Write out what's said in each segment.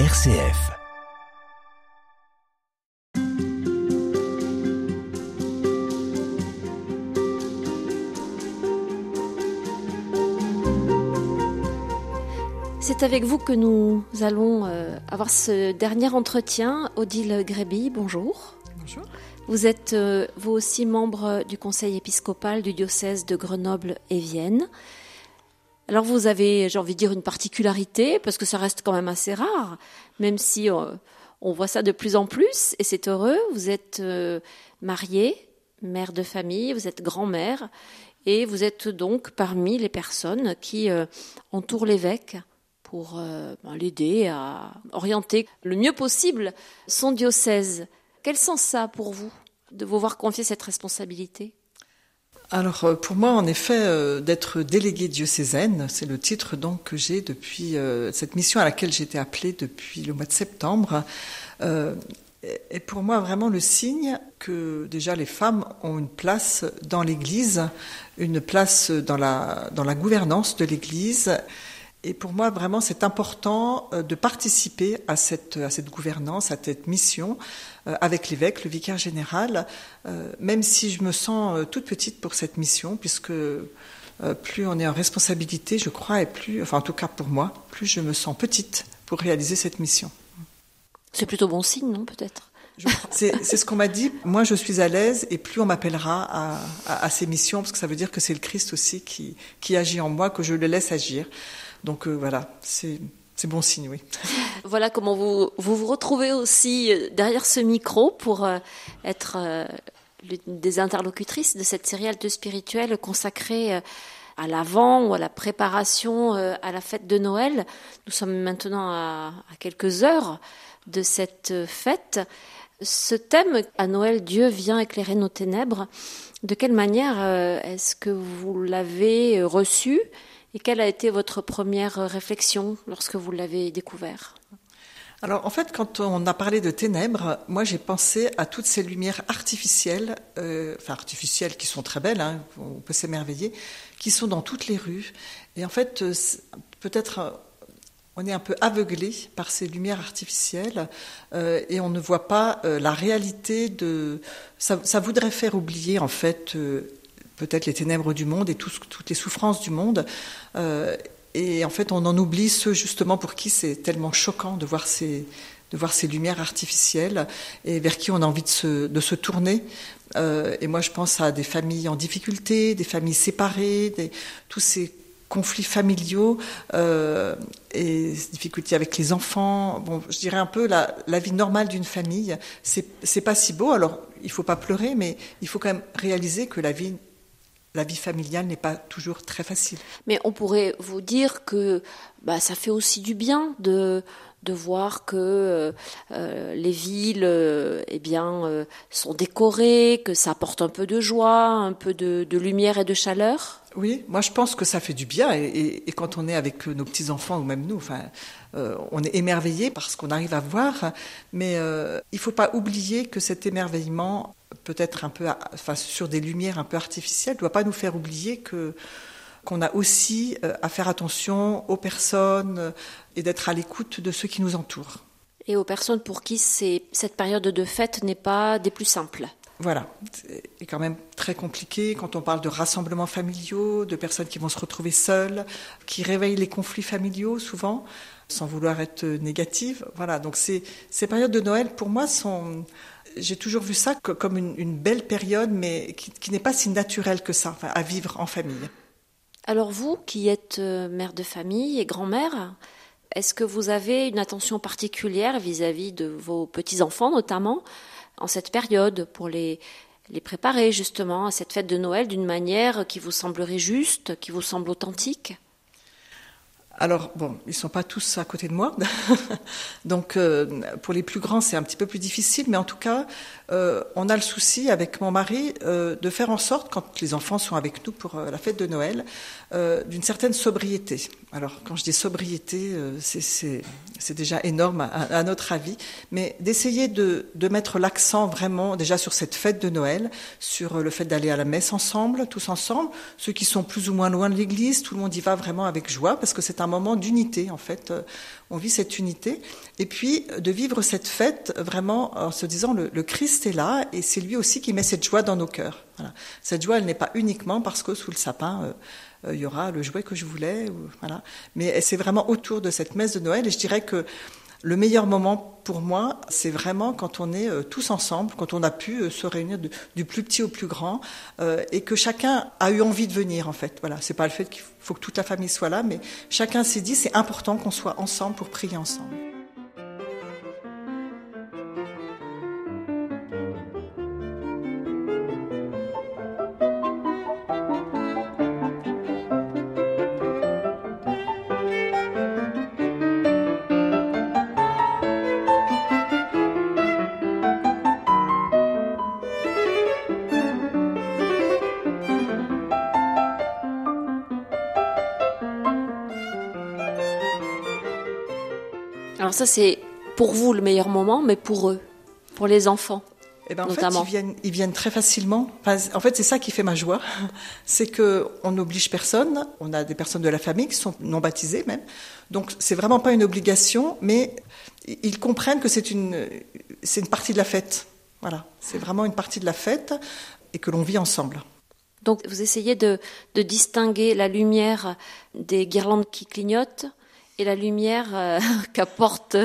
RCF. C'est avec vous que nous allons euh, avoir ce dernier entretien. Odile Gréby, bonjour. Bonjour. Vous êtes euh, vous aussi membre du conseil épiscopal du diocèse de Grenoble et Vienne. Alors vous avez, j'ai envie de dire, une particularité, parce que ça reste quand même assez rare, même si euh, on voit ça de plus en plus, et c'est heureux. Vous êtes euh, mariée, mère de famille, vous êtes grand-mère, et vous êtes donc parmi les personnes qui euh, entourent l'évêque pour ben, l'aider à orienter le mieux possible son diocèse. Quel sens ça a pour vous de vous voir confier cette responsabilité? Alors euh, pour moi, en effet, euh, d'être déléguée diocésaine, c'est le titre donc que j'ai depuis euh, cette mission à laquelle j'ai été appelée depuis le mois de septembre. est pour moi vraiment le signe que déjà les femmes ont une place dans l'Église, une place dans la, dans la gouvernance de l'Église et pour moi, vraiment, c'est important euh, de participer à cette, à cette gouvernance, à cette mission euh, avec l'évêque, le vicaire général, euh, même si je me sens toute petite pour cette mission, puisque plus on est en responsabilité, je crois, et plus, enfin en tout cas pour moi, plus je me sens petite pour réaliser cette mission. C'est plutôt bon signe, non, peut-être? C'est ce qu'on m'a dit. Moi, je suis à l'aise et plus on m'appellera à, à, à, ces missions, parce que ça veut dire que c'est le Christ aussi qui, qui agit en moi, que je le laisse agir. Donc euh, voilà, c'est bon signe, oui. Voilà comment vous, vous retrouvez aussi euh, derrière ce micro pour euh, être des interlocutrices de cette série Alte spirituelle consacrée à l'avant ou à la préparation à la fête de Noël. Nous sommes maintenant à quelques heures de cette fête. Ce thème, à Noël, Dieu vient éclairer nos ténèbres, de quelle manière est-ce que vous l'avez reçu? Et quelle a été votre première réflexion lorsque vous l'avez découvert? Alors en fait, quand on a parlé de ténèbres, moi j'ai pensé à toutes ces lumières artificielles, euh, enfin artificielles qui sont très belles, hein, on peut s'émerveiller, qui sont dans toutes les rues. Et en fait, euh, peut-être euh, on est un peu aveuglé par ces lumières artificielles euh, et on ne voit pas euh, la réalité de. Ça, ça, voudrait faire oublier en fait peut-être les ténèbres du monde et toutes les souffrances du monde. Euh, et en fait, on en oublie ceux justement pour qui c'est tellement choquant de voir ces, de voir ces lumières artificielles et vers qui on a envie de se, de se tourner. Euh, et moi, je pense à des familles en difficulté, des familles séparées, tous ces conflits familiaux euh, et difficultés avec les enfants. Bon, je dirais un peu la, la vie normale d'une famille. C'est pas si beau. Alors, il faut pas pleurer, mais il faut quand même réaliser que la vie la vie familiale n'est pas toujours très facile. Mais on pourrait vous dire que bah, ça fait aussi du bien de, voir que euh, les villes euh, eh bien, euh, sont décorées, que ça apporte un peu de joie, un peu de lumière et de chaleur. Oui, moi je pense que ça fait du bien et, quand on est avec nos petits enfants ou même nous, enfin, euh, on est émerveillé par ce qu'on arrive à voir, mais euh, il faut pas oublier que cet émerveillement peut-être un peu, enfin, sur des lumières un peu artificielles, ne doit pas nous faire oublier que qu'on a aussi euh, à faire attention aux personnes euh, et d'être à l'écoute de ceux qui nous entourent. Et aux personnes pour qui cette période de fête n'est pas des plus simples. Voilà, c'est quand même très compliqué quand on parle de rassemblements familiaux, de personnes qui vont se retrouver seules, qui réveillent les conflits familiaux souvent, sans vouloir être négative. Voilà, donc ces, périodes de Noël, pour moi, j'ai toujours vu ça comme une, belle période, mais qui, n'est pas si naturelle que ça, à vivre en famille. Alors vous, qui êtes euh, mère de famille et grand-mère, est-ce que vous avez une attention particulière vis-à-vis -vis de vos petits-enfants notamment en cette période pour les, préparer justement à cette fête de Noël d'une manière qui vous semblerait juste, qui vous semble authentique alors, bon, ils sont pas tous à côté de moi. Donc, euh, pour les plus grands, c'est un petit peu plus difficile. Mais en tout cas, euh, on a le souci avec mon mari euh, de faire en sorte, quand les enfants sont avec nous pour la fête de Noël, d'une certaine sobriété. Alors, quand je dis sobriété, c'est déjà énorme à, à, notre avis. Mais d'essayer de, de mettre l'accent vraiment déjà sur cette fête de Noël, sur le fait d'aller à la messe ensemble, tous ensemble. Ceux qui sont plus ou moins loin de l'église, tout le monde y va vraiment avec joie parce que c'est un moment d'unité en fait. On vit cette unité et puis de vivre cette fête vraiment en se disant le, Christ est là et c'est lui aussi qui met cette joie dans nos cœurs. Voilà. Cette joie, elle n'est pas uniquement parce que sous le sapin il y aura le jouet que je voulais, voilà. Mais c'est vraiment autour de cette messe de Noël et je dirais que le meilleur moment pour moi, c'est vraiment quand on est euh, tous ensemble, quand on a pu euh, se réunir du plus petit au plus grand, euh, et que chacun a eu envie de venir en fait. Voilà, c'est pas le fait qu'il faut que toute la famille soit là, mais chacun s'est dit c'est important qu'on soit ensemble pour prier ensemble. Alors ça, c'est pour vous le meilleur moment, mais pour eux, pour les enfants. Eh ben, en fait, ils viennent, ils viennent très facilement. en fait, c'est ça qui fait ma joie, c'est que on n'oblige personne. On a des personnes de la famille qui sont non baptisées même, donc c'est vraiment pas une obligation, mais ils comprennent que c'est une, c'est une partie de la fête. Voilà, c'est vraiment une partie de la fête et que l'on vit ensemble. Donc, vous essayez de, de distinguer la lumière des guirlandes qui clignotent et la lumière euh, qu'apporte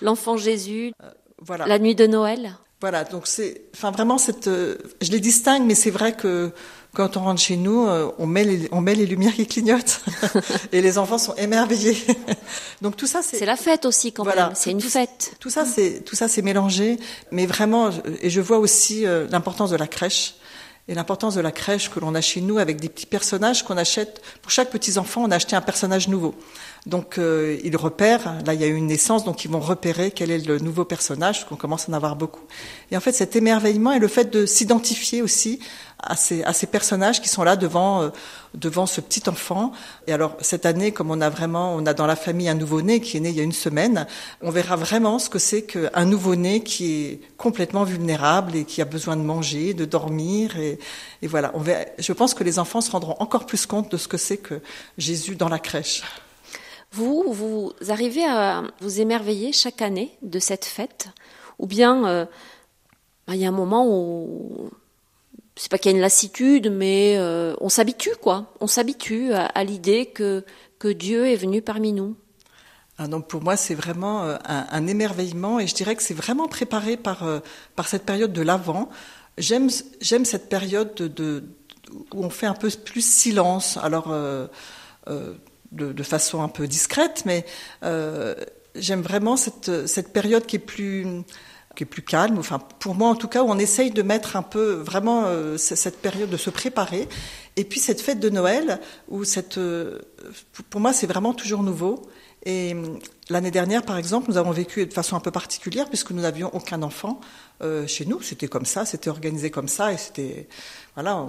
l'enfant Jésus euh, voilà. la nuit de Noël. Voilà, donc c'est, enfin vraiment cette, euh, je les distingue, mais c'est vrai que quand on rentre chez nous, on met les, on met les lumières qui clignotent et les enfants sont émerveillés. donc tout ça, c'est. C'est la fête aussi quand même. C'est une fête. Tout ça, c'est tout ça, c'est mélangé, mais vraiment, et je vois aussi l'importance de la crèche et l'importance de la crèche que l'on a chez nous avec des petits personnages qu'on achète. Pour chaque petit enfant, on a acheté un personnage nouveau. Donc euh, ils repèrent, là il y a eu une naissance, donc ils vont repérer quel est le nouveau personnage, qu'on commence à en avoir beaucoup. Et en fait cet émerveillement et le fait de s'identifier aussi à ces, à ces personnages qui sont là devant, euh, devant ce petit enfant. Et alors cette année, comme on a vraiment, on a dans la famille un nouveau-né qui est né il y a une semaine, on verra vraiment ce que c'est qu'un nouveau-né qui est complètement vulnérable et qui a besoin de manger, de dormir. Et, et voilà, je pense que les enfants se rendront encore plus compte de ce que c'est que Jésus dans la crèche. Vous, vous arrivez à vous émerveiller chaque année de cette fête Ou bien euh, bah, il y a un moment où c'est pas qu'il y a une lassitude, mais euh, on s'habitue, quoi. On s'habitue à, l'idée que, que Dieu est venu parmi nous. Ah, donc pour moi, c'est vraiment euh, un, émerveillement et je dirais que c'est vraiment préparé par, par cette période de l'Avent. J'aime, cette période de, où on fait un peu plus silence. Alors, de, façon un peu discrète, mais euh, j'aime vraiment cette, cette période qui est plus qui est plus calme, enfin pour moi en tout cas, où on essaye de mettre un peu vraiment euh, cette période de se préparer, et puis cette fête de Noël où cette, euh, pour moi c'est vraiment toujours nouveau. Et l'année dernière, par exemple, nous avons vécu de façon un peu particulière puisque nous n'avions aucun enfant euh, chez nous. C'était comme ça, c'était organisé comme ça, et c'était voilà,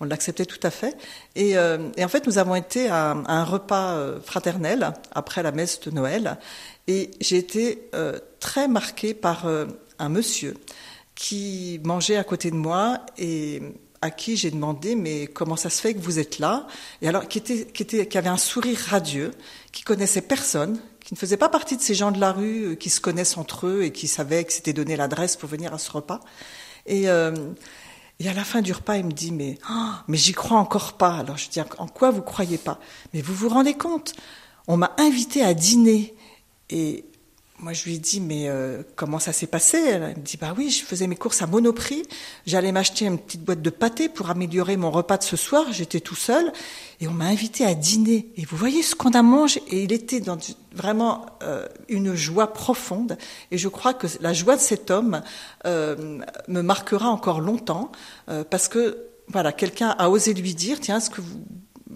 on, l'acceptait tout à fait. Et, euh, et, en fait, nous avons été à, un repas euh, fraternel après la messe de Noël, et j'ai été très marquée par un monsieur qui mangeait à côté de moi et à qui j'ai demandé mais comment ça se fait que vous êtes là? Et alors qui était qui était qui avait un sourire radieux qui connaissait personne qui ne faisait pas partie de ces gens de la rue euh, qui se connaissent entre eux et qui savaient que c'était donné l'adresse pour venir à ce repas. Et, euh, et à la fin du repas, il me dit mais oh, mais j'y crois encore pas. Alors je dis en quoi vous croyez pas? Mais vous vous rendez compte? On m'a invité à dîner et moi, je lui ai dit, mais euh, comment ça s'est passé? Elle me dit, bah oui, je faisais mes courses à Monoprix. J'allais m'acheter une petite boîte de pâté pour améliorer mon repas de ce soir. J'étais tout seul et on m'a invité à dîner. Et vous voyez ce qu'on a mangé? Et il était dans vraiment euh, une joie profonde. Et je crois que la joie de cet homme euh, me marquera encore longtemps parce que voilà, quelqu'un a osé lui dire, tiens, est-ce que vous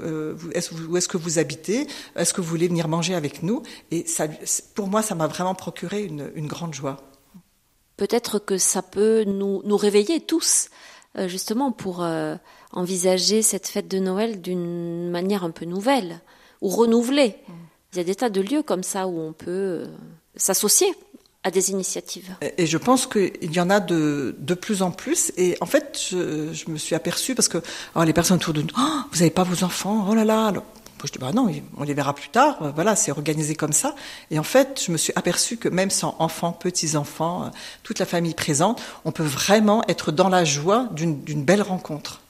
euh, est où est-ce que vous habitez Est-ce que vous voulez venir manger avec nous Et ça, pour moi, ça m'a vraiment procuré une, une grande joie. Peut-être que ça peut nous, nous réveiller tous, euh, justement, pour euh, envisager cette fête de Noël d'une manière un peu nouvelle ou renouvelée. Mm. Il y a des tas de lieux comme ça où on peut s'associer à des initiatives. Et je pense qu'il y en a de, de plus en plus. Et en fait, je, je me suis aperçue parce que oh, les personnes autour de nous, oh, vous n'avez pas vos enfants, oh là là. je dis bah non, on les verra plus tard. Voilà, c'est organisé comme ça. Et en fait, je me suis aperçue que même sans enfants, petits enfants, toute la famille présente, on peut vraiment être dans la joie d'une belle rencontre.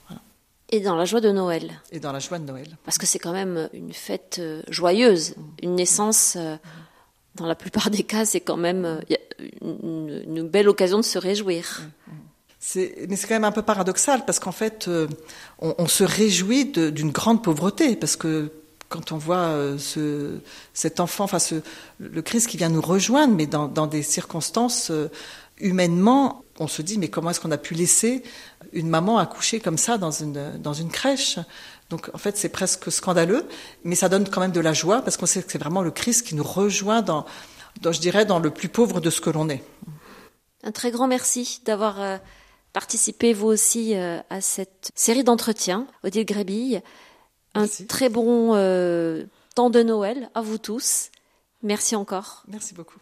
Et dans la joie de Noël. Et dans la joie de Noël. Parce que c'est quand même une fête joyeuse, une naissance. Dans la plupart des cas, c'est quand même une, une, belle occasion de se réjouir. Mais c'est quand même un peu paradoxal parce qu'en fait, euh, on, se réjouit d'une grande pauvreté parce que quand on voit euh, ce, cet enfant, enfin le Christ qui vient nous rejoindre, mais dans, des circonstances euh, humainement, on se dit mais comment est-ce qu'on a pu laisser une maman accoucher comme ça dans une crèche? Donc en fait c'est presque scandaleux, mais ça donne quand même de la joie parce qu'on sait que c'est vraiment le Christ qui nous rejoint dans, dans, je dirais, dans le plus pauvre de ce que l'on est. Un très grand merci d'avoir participez vous aussi euh, à cette série d'entretiens, Odile Grébille. Un très bon euh, temps de Noël à vous tous. Merci encore. Merci beaucoup.